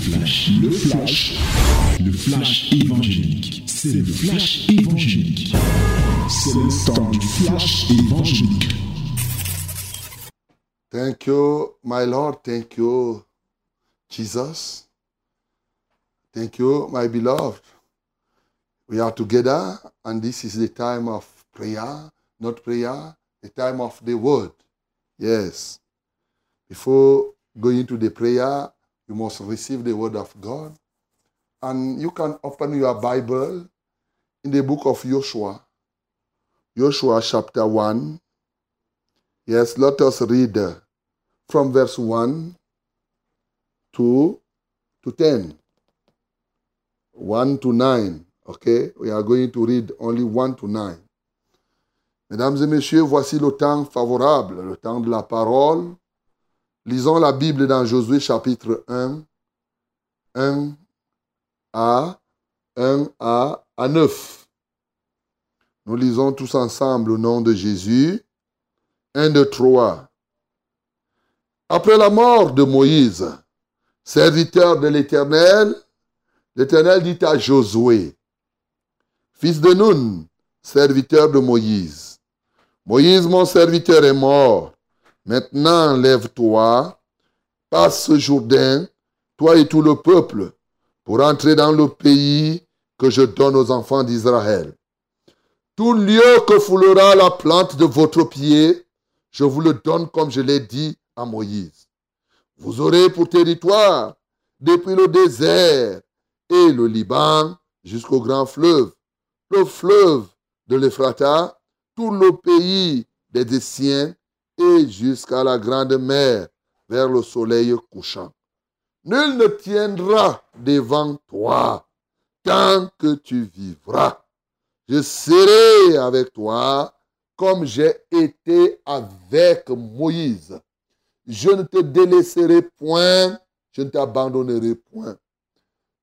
flash, le flash, le flash évangélique. C'est le flash évangélique. C'est le temps du flash évangélique. Thank you, my Lord. Thank you, Jesus. Thank you, my beloved. We are together, and this is the time of prayer, not prayer, the time of the word. Yes. Before going to the prayer, you must receive the word of God. And you can open your Bible in the book of Joshua. Joshua chapter 1. Yes, let us read from verse 1 to, to 10. 1 to 9. Okay? We are going to read only 1 to 9. Mesdames et messieurs, voici le temps favorable, le temps de la parole. Lisons la Bible dans Josué chapitre 1, 1 à 1 à, à 9. Nous lisons tous ensemble au nom de Jésus. 1 de 3. Après la mort de Moïse, serviteur de l'Éternel, l'Éternel dit à Josué, fils de Nun, serviteur de Moïse, Moïse, mon serviteur, est mort. Maintenant, lève-toi, passe Jourdain, toi et tout le peuple, pour entrer dans le pays que je donne aux enfants d'Israël. Tout lieu que foulera la plante de votre pied, je vous le donne comme je l'ai dit à Moïse. Vous aurez pour territoire, depuis le désert et le Liban jusqu'au grand fleuve, le fleuve de l'Ephrata, tout le pays des Déciens jusqu'à la grande mer vers le soleil couchant. Nul ne tiendra devant toi tant que tu vivras. Je serai avec toi comme j'ai été avec Moïse. Je ne te délaisserai point, je ne t'abandonnerai point.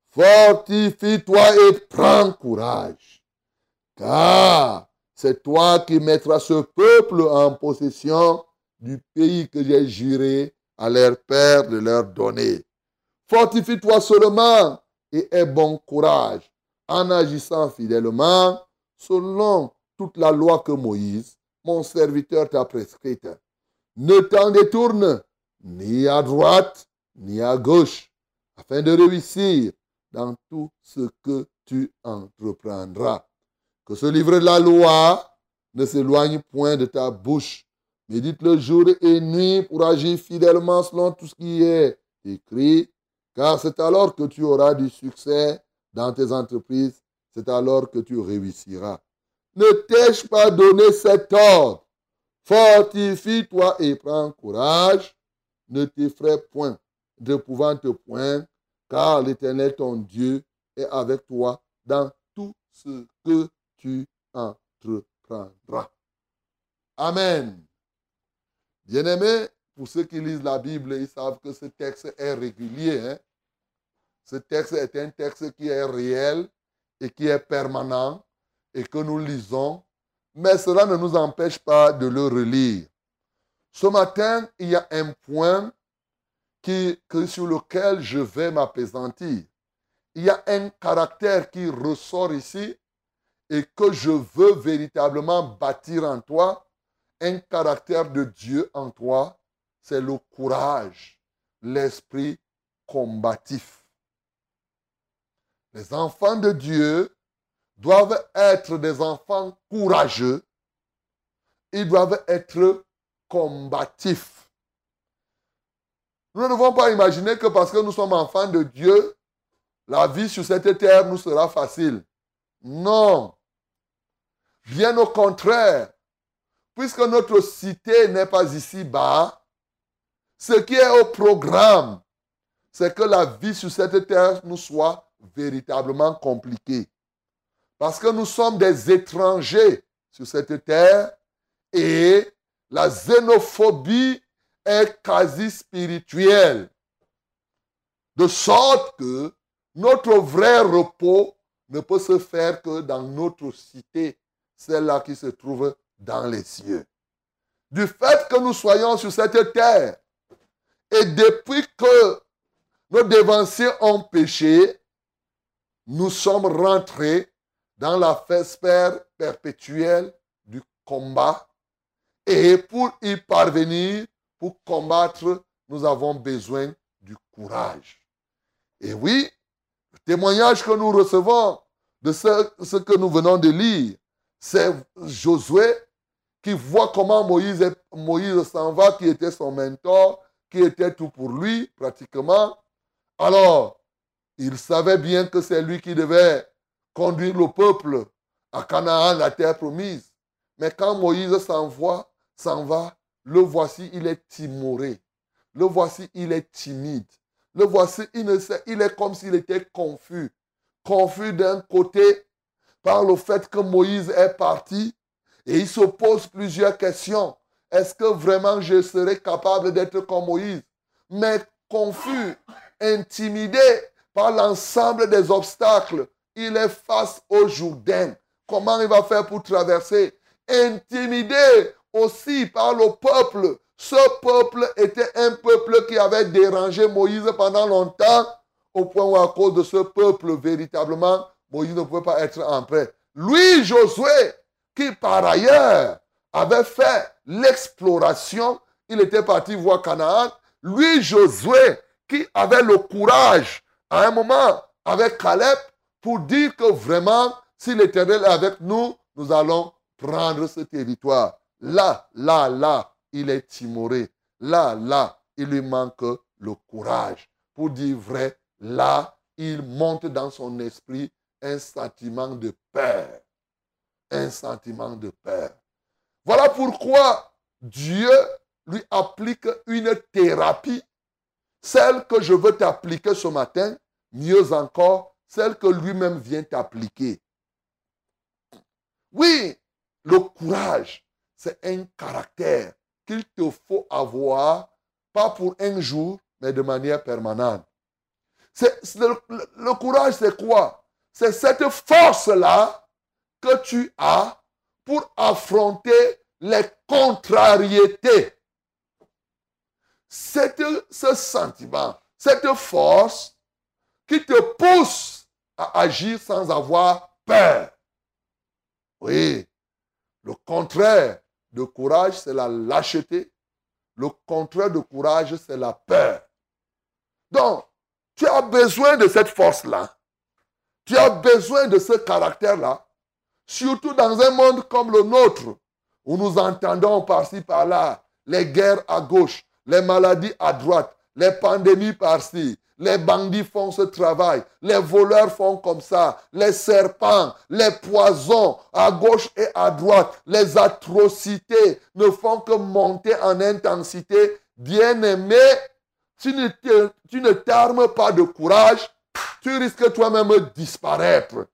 Fortifie-toi et prends courage, car c'est toi qui mettras ce peuple en possession du pays que j'ai juré à leur père de leur donner. Fortifie-toi seulement et aie bon courage en agissant fidèlement selon toute la loi que Moïse, mon serviteur, t'a prescrite. Ne t'en détourne ni à droite ni à gauche afin de réussir dans tout ce que tu entreprendras. Que ce livre de la loi ne s'éloigne point de ta bouche. Médite-le jour et nuit pour agir fidèlement selon tout ce qui est écrit, car c'est alors que tu auras du succès dans tes entreprises, c'est alors que tu réussiras. Ne t'ai-je pas donné cet ordre? Fortifie-toi et prends courage. Ne t'effraie point, ne te point, car l'Éternel ton Dieu est avec toi dans tout ce que tu entreprendras. Amen. Bien-aimés, pour ceux qui lisent la Bible, ils savent que ce texte est régulier. Hein. Ce texte est un texte qui est réel et qui est permanent et que nous lisons, mais cela ne nous empêche pas de le relire. Ce matin, il y a un point sur lequel je vais m'apaisantir. Il y a un caractère qui ressort ici et que je veux véritablement bâtir en toi un caractère de Dieu en toi, c'est le courage, l'esprit combatif. Les enfants de Dieu doivent être des enfants courageux. Ils doivent être combatifs. Nous ne devons pas imaginer que parce que nous sommes enfants de Dieu, la vie sur cette terre nous sera facile. Non. Bien au contraire, puisque notre cité n'est pas ici-bas, ce qui est au programme, c'est que la vie sur cette terre nous soit véritablement compliquée. Parce que nous sommes des étrangers sur cette terre et la xénophobie est quasi spirituelle. De sorte que notre vrai repos ne peut se faire que dans notre cité, celle-là qui se trouve dans les cieux. Du fait que nous soyons sur cette terre, et depuis que nos dévanciers ont péché, nous sommes rentrés dans la sphère perpétuelle du combat. Et pour y parvenir, pour combattre, nous avons besoin du courage. Et oui, le témoignage que nous recevons de ce, ce que nous venons de lire, c'est Josué qui voit comment Moïse, s'en va, qui était son mentor, qui était tout pour lui pratiquement. Alors, il savait bien que c'est lui qui devait conduire le peuple à Canaan, la terre promise. Mais quand Moïse s'envoie, s'en va, le voici, il est timoré. Le voici, il est timide. Le voici, il, ne sait, il est comme s'il était confus. Confus d'un côté par le fait que Moïse est parti et il se pose plusieurs questions. Est-ce que vraiment je serai capable d'être comme Moïse? Mais confus, intimidé par l'ensemble des obstacles, il est face au Jourdain. Comment il va faire pour traverser? Intimidé aussi par le peuple. Ce peuple était un peuple qui avait dérangé Moïse pendant longtemps, au point où à cause de ce peuple, véritablement, Moïse ne pouvait pas être en paix. Lui, Josué, qui par ailleurs avait fait l'exploration, il était parti voir Canaan. Lui, Josué, qui avait le courage à un moment avec Caleb pour dire que vraiment, si l'Éternel est avec nous, nous allons prendre ce territoire. Là, là, là, il est timoré. Là, là, il lui manque le courage. Pour dire vrai, là, il monte dans son esprit un sentiment de peur. Un sentiment de peur. Voilà pourquoi Dieu lui applique une thérapie, celle que je veux t'appliquer ce matin, mieux encore, celle que lui-même vient t'appliquer. Oui, le courage, c'est un caractère qu'il te faut avoir, pas pour un jour, mais de manière permanente. le, courage, c'est quoi? C'est cette force-là que tu as pour affronter les contrariétés. C'est ce sentiment, cette force qui te pousse à agir sans avoir peur. Oui, le contraire de courage, c'est la lâcheté. Le contraire de courage, c'est la peur. Donc, tu as besoin de cette force-là. Tu as besoin de ce caractère-là. Surtout dans un monde comme le nôtre, où nous entendons par-ci, par-là, les guerres à gauche, les maladies à droite, les pandémies par-ci, les bandits font ce travail. Les voleurs font comme ça. Les serpents, les poisons à gauche et à droite. Les atrocités ne font que monter en intensité. Bien-aimé, tu ne t'armes pas de courage, tu risques toi-même de disparaître.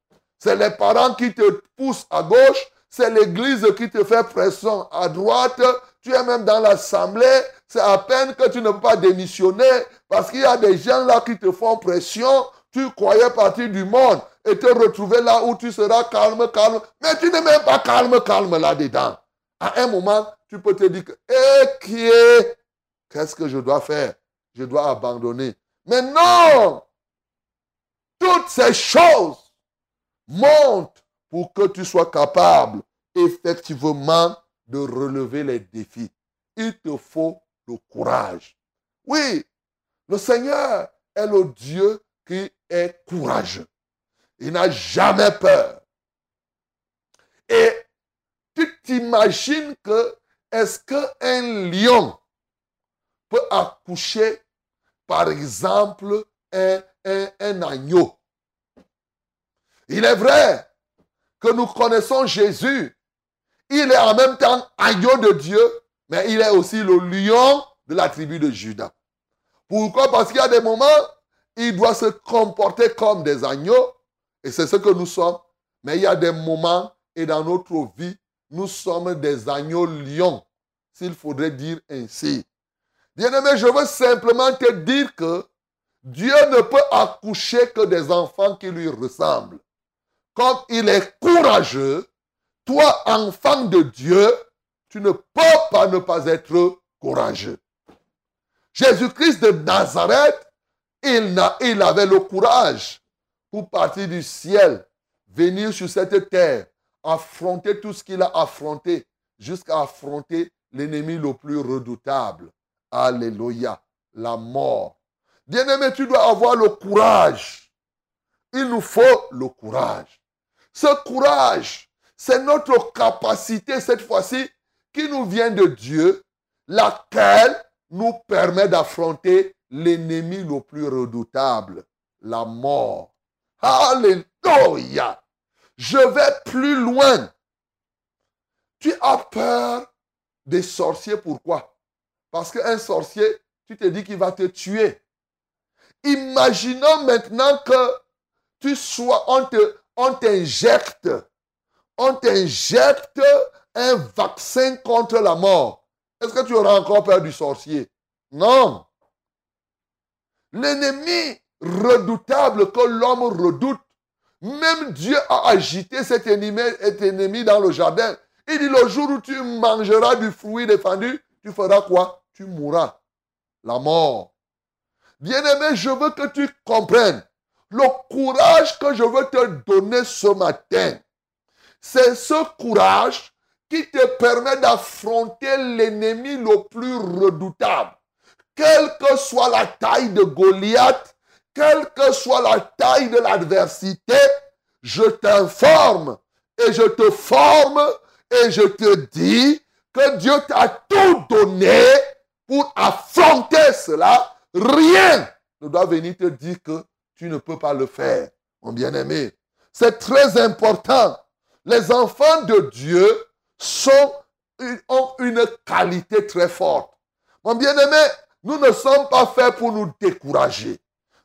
C'est les parents qui te poussent à gauche, c'est l'église qui te fait pression à droite, tu es même dans l'assemblée, c'est à peine que tu ne peux pas démissionner parce qu'il y a des gens là qui te font pression. Tu croyais partir du monde et te retrouver là où tu seras calme, calme. Mais tu n'es même pas calme, calme là-dedans. À un moment, tu peux te dire eh, qui est? Qu'est-ce que je dois faire? Je dois abandonner. Mais non Toutes ces choses montent pour que tu sois capable effectivement de relever les défis. Il te faut le courage. Oui, le Seigneur est le Dieu qui est courageux. Il n'a jamais peur. Et tu t'imagines que est-ce qu'un lion peut accoucher, par exemple, un, un agneau? Il est vrai que nous connaissons Jésus. Il est en même temps agneau de Dieu, mais il est aussi le lion de la tribu de Judas. Pourquoi? Parce qu'il y a des moments, il doit se comporter comme des agneaux, et c'est ce que nous sommes. Mais il y a des moments, et dans notre vie, nous sommes des agneaux lions, s'il faudrait dire ainsi. Bien-aimé, je veux simplement te dire que Dieu ne peut accoucher que des enfants qui lui ressemblent. Comme il est courageux, toi, enfant de Dieu, tu ne peux pas ne pas être courageux. Jésus-Christ de Nazareth il, il avait le courage pour partir du ciel, venir sur cette terre, affronter tout ce qu'il a affronté, jusqu'à affronter l'ennemi le plus redoutable. Alléluia, la mort. Bien-aimé, tu dois avoir le courage. Il nous faut le courage. Ce courage, c'est notre capacité cette fois-ci qui nous vient de Dieu, laquelle nous permet d'affronter l'ennemi le plus redoutable, la mort. Alléluia. Je vais plus loin. Tu as peur des sorciers, pourquoi? Parce qu'un sorcier, tu te dis qu'il va te tuer. Imaginons maintenant que tu sois, on t'injecte, on t'injecte un vaccin contre la mort. Est-ce que tu auras encore peur du sorcier? Non. L'ennemi redoutable que l'homme redoute, même Dieu a agité cet ennemi, cet ennemi dans le jardin. Il dit le jour où tu mangeras du fruit défendu, tu feras quoi? Tu mourras. La mort. Bien-aimé, je veux que tu comprennes le courage que je veux te donner ce matin. C'est ce courage qui te permet d'affronter l'ennemi le plus redoutable. Quelle que soit la taille de Goliath, quelle que soit la taille de l'adversité, je t'informe et je te forme et je te dis que Dieu t'a tout donné pour affronter cela. Rien ne doit venir te dire que tu ne peux pas le faire, mon bien-aimé. C'est très important. Les enfants de Dieu ont une qualité très forte. Mon bien-aimé, nous ne sommes pas faits pour nous décourager.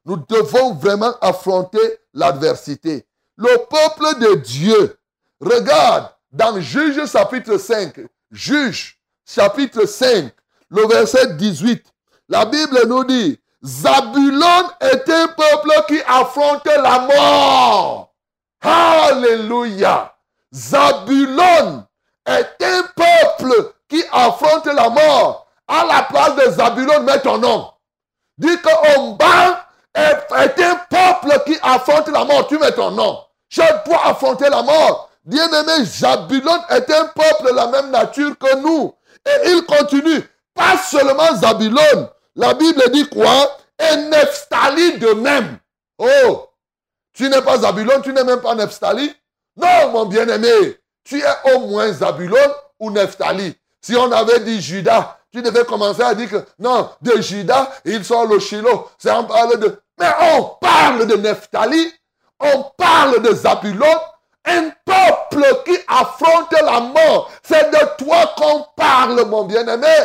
Nous devons vraiment affronter l'adversité. Le peuple de Dieu, regarde dans Juge chapitre 5, Juge chapitre 5, le verset 18, la Bible nous dit, Zabulon est un peuple qui affronte la mort. Alléluia. Zabulon est un peuple qui affronte la mort. À la place de Zabulon, mets ton nom. Dis que Omba est, un peuple qui affronte la mort. Tu mets ton nom. Je dois affronter la mort. Bien-aimé, Zabulon est un peuple de la même nature que nous. Et il continue. Pas seulement Zabulon. La Bible dit quoi? Et Nephtali de même. Oh, tu n'es pas Zabulon, tu n'es même pas Nephtali. Non, mon bien-aimé, tu es au moins Zabulon ou Nephtali. Si on avait dit Judas, tu devais commencer à dire que non, de Judas, il sort le Shiloh. C'est de. Mais on parle de Nephtali, on parle de Zabulon, un peuple qui affronte la mort. C'est de toi qu'on parle, mon bien-aimé.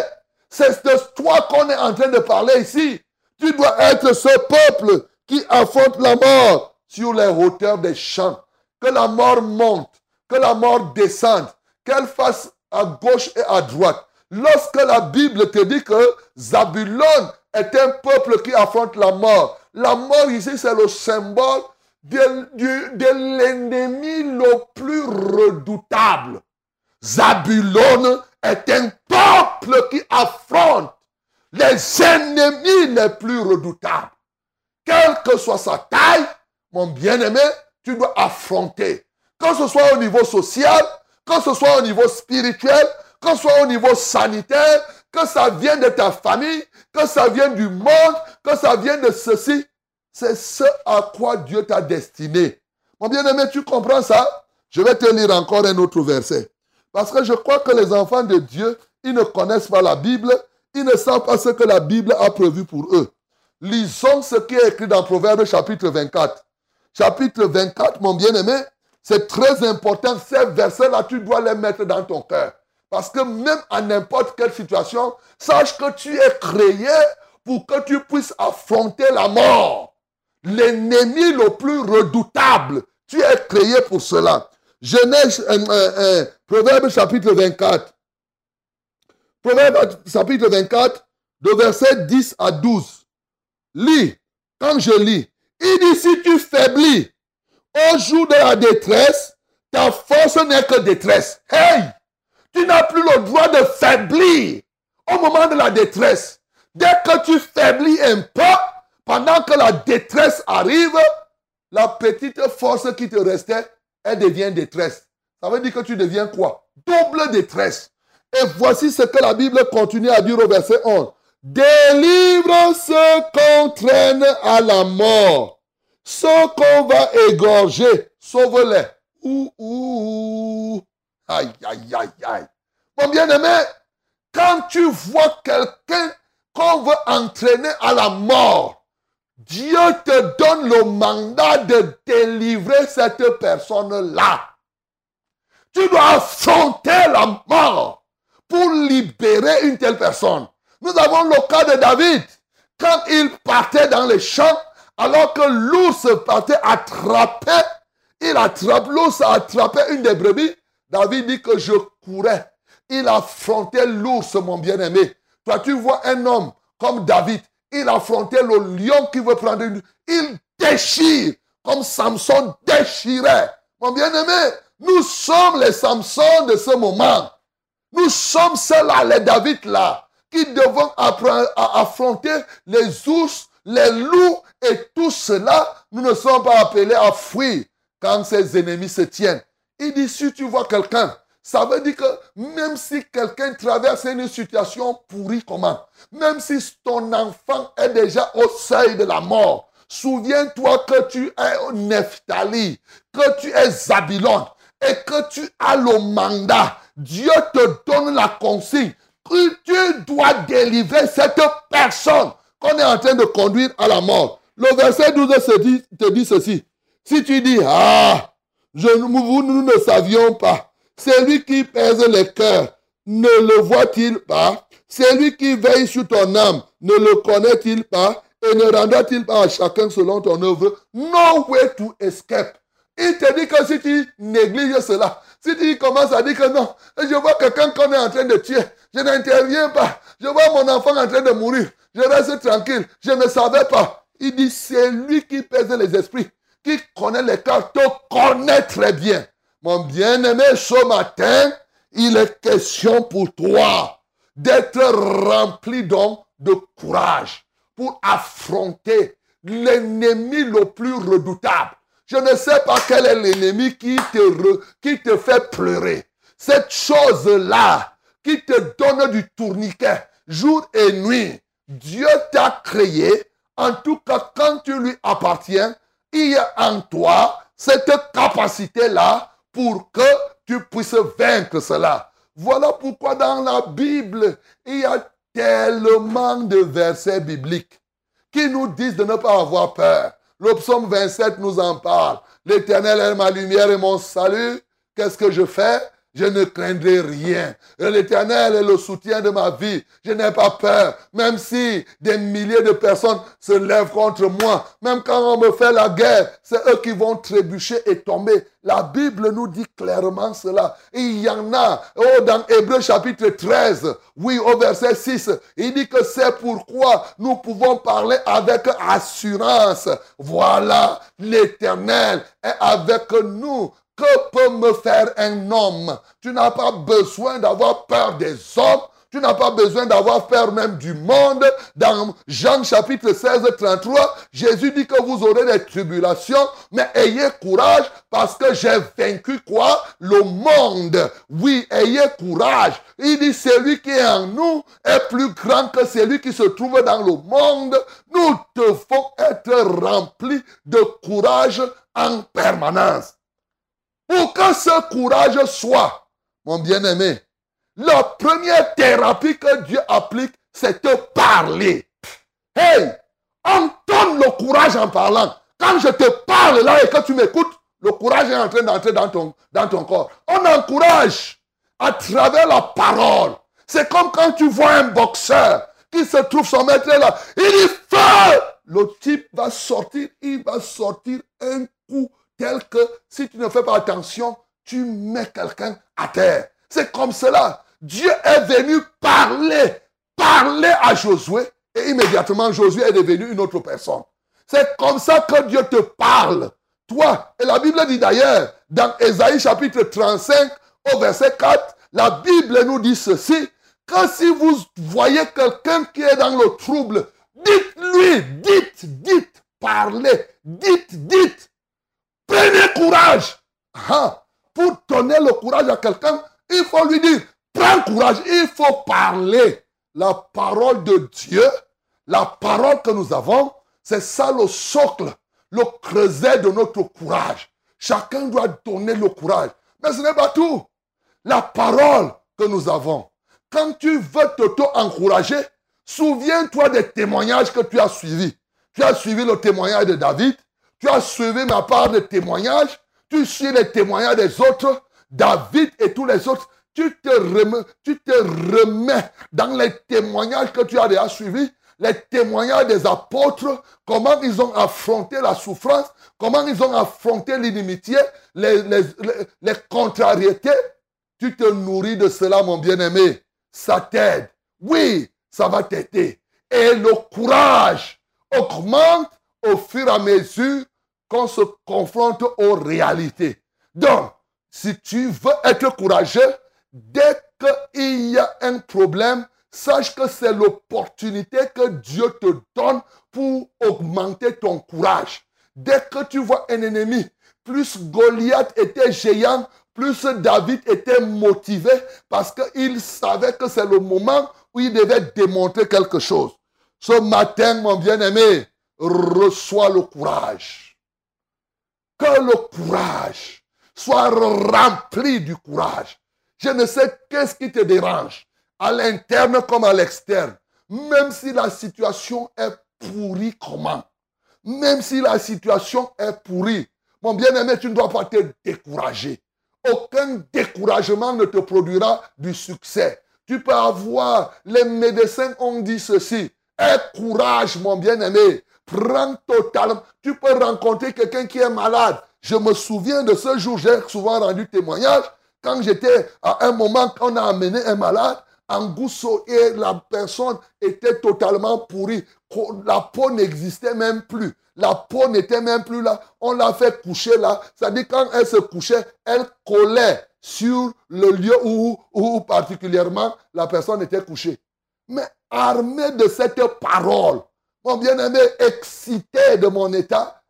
C'est de toi qu'on est en train de parler ici. Tu dois être ce peuple qui affronte la mort sur les hauteurs des champs. Que la mort monte, que la mort descende, qu'elle fasse à gauche et à droite. Lorsque la Bible te dit que Zabulon est un peuple qui affronte la mort, la mort ici c'est le symbole de, l'ennemi le plus redoutable. Zabulon est un peuple qui affronte les ennemis les plus redoutables. Quelle que soit sa taille, mon bien-aimé, tu dois affronter. Que ce soit au niveau social, que ce soit au niveau spirituel, que ce soit au niveau sanitaire, que ça vienne de ta famille, que ça vienne du monde, que ça vienne de ceci. C'est ce à quoi Dieu t'a destiné. Mon bien-aimé, tu comprends ça? Je vais te lire encore un autre verset. Parce que je crois que les enfants de Dieu, ils ne connaissent pas la Bible, ils ne savent pas ce que la Bible a prévu pour eux. Lisons ce qui est écrit dans Proverbe chapitre 24. Chapitre 24, mon bien-aimé, c'est très important. Ces versets-là, tu dois les mettre dans ton cœur. Parce que même en n'importe quelle situation, sache que tu es créé pour que tu puisses affronter la mort. L'ennemi le plus redoutable. Tu es créé pour cela. Genèse, euh, euh, euh, Proverbe chapitre 24. Proverbe chapitre 24, de verset 10 à 12. Lis. Quand je lis, il dit si tu faiblis au jour de la détresse, ta force n'est que détresse. Hey! Tu n'as plus le droit de faiblir au moment de la détresse. Dès que tu faiblis un peu, pendant que la détresse arrive, la petite force qui te restait, elle devient détresse. Ça veut dire que tu deviens quoi? Double détresse. Et voici ce que la Bible continue à dire au verset 11. Délivre ceux qu'on traîne à la mort. Ceux qu'on va égorger, sauve-les. Ouh, ouh, Aïe, aïe, aïe, aïe. Mon bien-aimé, quand tu vois quelqu'un qu'on veut entraîner à la mort, Dieu te donne le mandat de délivrer cette personne-là. Tu dois affronter la mort pour libérer une telle personne. Nous avons le cas de David. Quand il partait dans les champs, alors que l'ours partait attraper, il attrape, l'ours a attrapé une des brebis. David dit que je courais. Il affrontait l'ours, mon bien-aimé. Toi, tu vois un homme comme David. Il affrontait le lion qui veut prendre une... Il déchire comme Samson déchirait. Mon bien-aimé, nous sommes les Samsons de ce moment. Nous sommes ceux-là, les David-là, qui devons apprendre à affronter les ours, les loups et tout cela. Nous ne sommes pas appelés à fuir quand ses ennemis se tiennent. Il dit, si tu vois quelqu'un, ça veut dire que même si quelqu'un traverse une situation pourrie comment, même si ton enfant est déjà au seuil de la mort, souviens-toi que tu es Nephtali, que tu es Zabylon et que tu as le mandat. Dieu te donne la consigne tu dois délivrer cette personne qu'on est en train de conduire à la mort. Le verset 12 te dit ceci. Si tu dis, ah, je, nous, nous ne savions pas. Celui qui pèse les cœurs, ne le voit-il pas? Celui qui veille sur ton âme, ne le connaît-il pas? Et ne rendra-t-il pas à chacun selon ton œuvre? No way to escape. Il te dit que si tu négliges cela, si tu commences à dire que non, je vois quelqu'un qu'on est en train de tuer, je n'interviens pas, je vois mon enfant en train de mourir, je reste tranquille, je ne savais pas. Il dit, c'est lui qui pèse les esprits qui connaît les cœurs te connaît très bien. Mon bien-aimé, ce matin, il est question pour toi d'être rempli donc de courage pour affronter l'ennemi le plus redoutable. Je ne sais pas quel est l'ennemi qui te, qui te fait pleurer. Cette chose-là qui te donne du tourniquet jour et nuit. Dieu t'a créé. En tout cas, quand tu lui appartiens, il y a en toi cette capacité-là pour que tu puisses vaincre cela. Voilà pourquoi dans la Bible, il y a tellement de versets bibliques qui nous disent de ne pas avoir peur. Le psaume 27 nous en parle. L'éternel est ma lumière et mon salut. Qu'est-ce que je fais? Je ne craindrai rien. L'Éternel est le soutien de ma vie. Je n'ai pas peur. Même si des milliers de personnes se lèvent contre moi, même quand on me fait la guerre, c'est eux qui vont trébucher et tomber. La Bible nous dit clairement cela. il y en a, oh, dans Hébreu chapitre 13, oui, au verset 6, il dit que c'est pourquoi nous pouvons parler avec assurance. Voilà, l'Éternel est avec nous. Que peut me faire un homme? Tu n'as pas besoin d'avoir peur des hommes. Tu n'as pas besoin d'avoir peur même du monde. Dans Jean chapitre 16, 33, Jésus dit que vous aurez des tribulations, mais ayez courage parce que j'ai vaincu quoi? Le monde. Oui, ayez courage. Il dit, celui qui est en nous est plus grand que celui qui se trouve dans le monde. Nous devons être remplis de courage en permanence. Pour que ce courage soit, mon bien-aimé, la première thérapie que Dieu applique, c'est de parler. Hey, entends le courage en parlant. Quand je te parle là et que tu m'écoutes, le courage est en train d'entrer dans ton, dans ton corps. On encourage à travers la parole. C'est comme quand tu vois un boxeur qui se trouve son maître là. Il dit feu! Le type va sortir, il va sortir un coup tel que si tu ne fais pas attention, tu mets quelqu'un à terre. C'est comme cela. Dieu est venu parler, parler à Josué et immédiatement Josué est devenu une autre personne. C'est comme ça que Dieu te parle. Toi, et la Bible dit d'ailleurs, dans Ésaïe chapitre 35 au verset 4, la Bible nous dit ceci, que si vous voyez quelqu'un qui est dans le trouble, Dites-lui, dites, dites, parlez, dites, dites. Prenez courage. Pour donner le courage à quelqu'un, il faut lui dire, prends courage, il faut parler. La parole de Dieu, la parole que nous avons, c'est ça le socle, le creuset de notre courage. Chacun doit donner le courage. Mais ce n'est pas tout. La parole que nous avons. Quand tu veux t'auto-encourager, souviens-toi des témoignages que tu as suivis. Tu as suivi le témoignage de David. Tu as suivi ma part de témoignages. Tu suis les témoignages des autres. David et tous les autres. Tu te remets, tu te remets dans les témoignages que tu as déjà suivis les témoignages des apôtres, comment ils ont affronté la souffrance, comment ils ont affronté l'inimitié, les, les, contrariétés. Tu te nourris de cela, mon bien-aimé. Ça t'aide. Oui, ça va t'aider. Et le courage augmente au fur et à mesure se confronte aux réalités. Donc, si tu veux être courageux, dès qu'il y a un problème, Sache que c'est l'opportunité que Dieu te donne pour augmenter ton courage. Dès que tu vois un ennemi, plus Goliath était géant, plus David était motivé parce qu'il savait que c'est le moment où il devait démontrer quelque chose. Ce matin, mon bien-aimé, reçois le courage. Que le courage soit rempli du courage. Je ne sais qu'est-ce qui te dérange à l'interne comme à l'externe. Même si la situation est pourrie comment? Même si la situation est pourrie, mon bien-aimé, tu ne dois pas te décourager. Aucun découragement ne te produira du succès. Tu peux avoir, les médecins ont dit ceci. Aie courage, mon bien-aimé. Prends totalement. Tu peux rencontrer quelqu'un qui est malade. Je me souviens de ce jour, j'ai souvent rendu témoignage. Quand j'étais à un moment, quand on a amené un malade, Angousso et la personne était totalement pourrie. La peau n'existait même plus. La peau n'était même plus là. On l'a fait coucher là. C'est-à-dire quand elle se couchait, elle collait sur le lieu où, où particulièrement la personne était couchée. Mais armé de cette parole, mon bien-aimé, excité de mon état,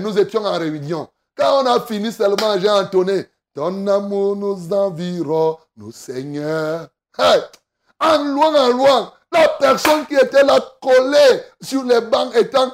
nous étions en réunion. Quand on a fini seulement, j'ai entonné, ton amour nous environne, nous Seigneur. En loin, en loin, la personne qui était là collée sur les bancs étant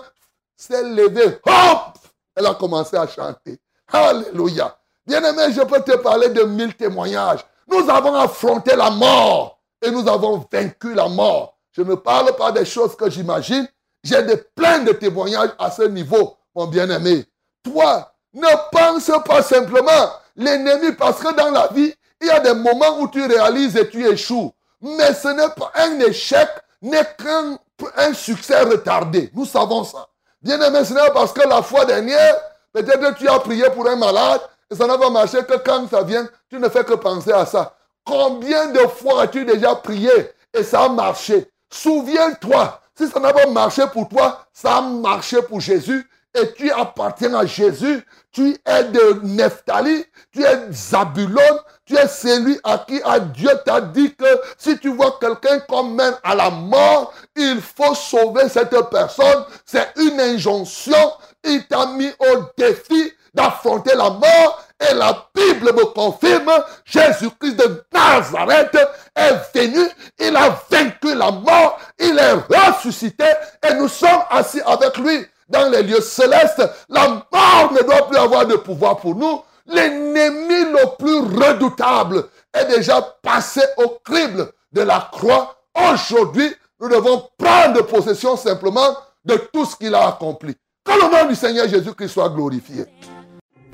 s'est levée. Hop! Elle a commencé à chanter. Alléluia. Bien-aimé, je peux te parler de mille témoignages. Nous avons affronté la mort et nous avons vaincu la mort. Je ne parle pas des choses que j'imagine. J'ai de plein de témoignages à ce niveau, mon bien-aimé. Toi, ne pense pas simplement l'ennemi parce que dans la vie, il y a des moments où tu réalises et tu échoues. Mais ce n'est pas un échec, n'est qu'un un succès retardé. Nous savons ça. Bien aimé, ce n'est parce que la fois dernière, peut-être que tu as prié pour un malade et ça n'a pas marché que quand ça vient, tu ne fais que penser à ça. Combien de fois as-tu déjà prié et ça a marché? Souviens-toi, si ça n'a pas marché pour toi, ça a marché pour Jésus et tu appartiens à Jésus, tu es de Nephtali, tu es Zabulon, tu es celui à qui Dieu t'a dit que si tu vois quelqu'un qu'on mène à la mort, il faut sauver cette personne. C'est une injonction. Il t'a mis au défi d'affronter la mort. Et la Bible me confirme, Jésus-Christ de Nazareth est venu, il a vaincu la mort, il est ressuscité et nous sommes assis avec lui dans les lieux célestes. La mort ne doit plus avoir de pouvoir pour nous. L'ennemi le plus redoutable est déjà passé au crible de la croix. Aujourd'hui, nous devons prendre possession simplement de tout ce qu'il a accompli. Que le nom du Seigneur Jésus-Christ soit glorifié.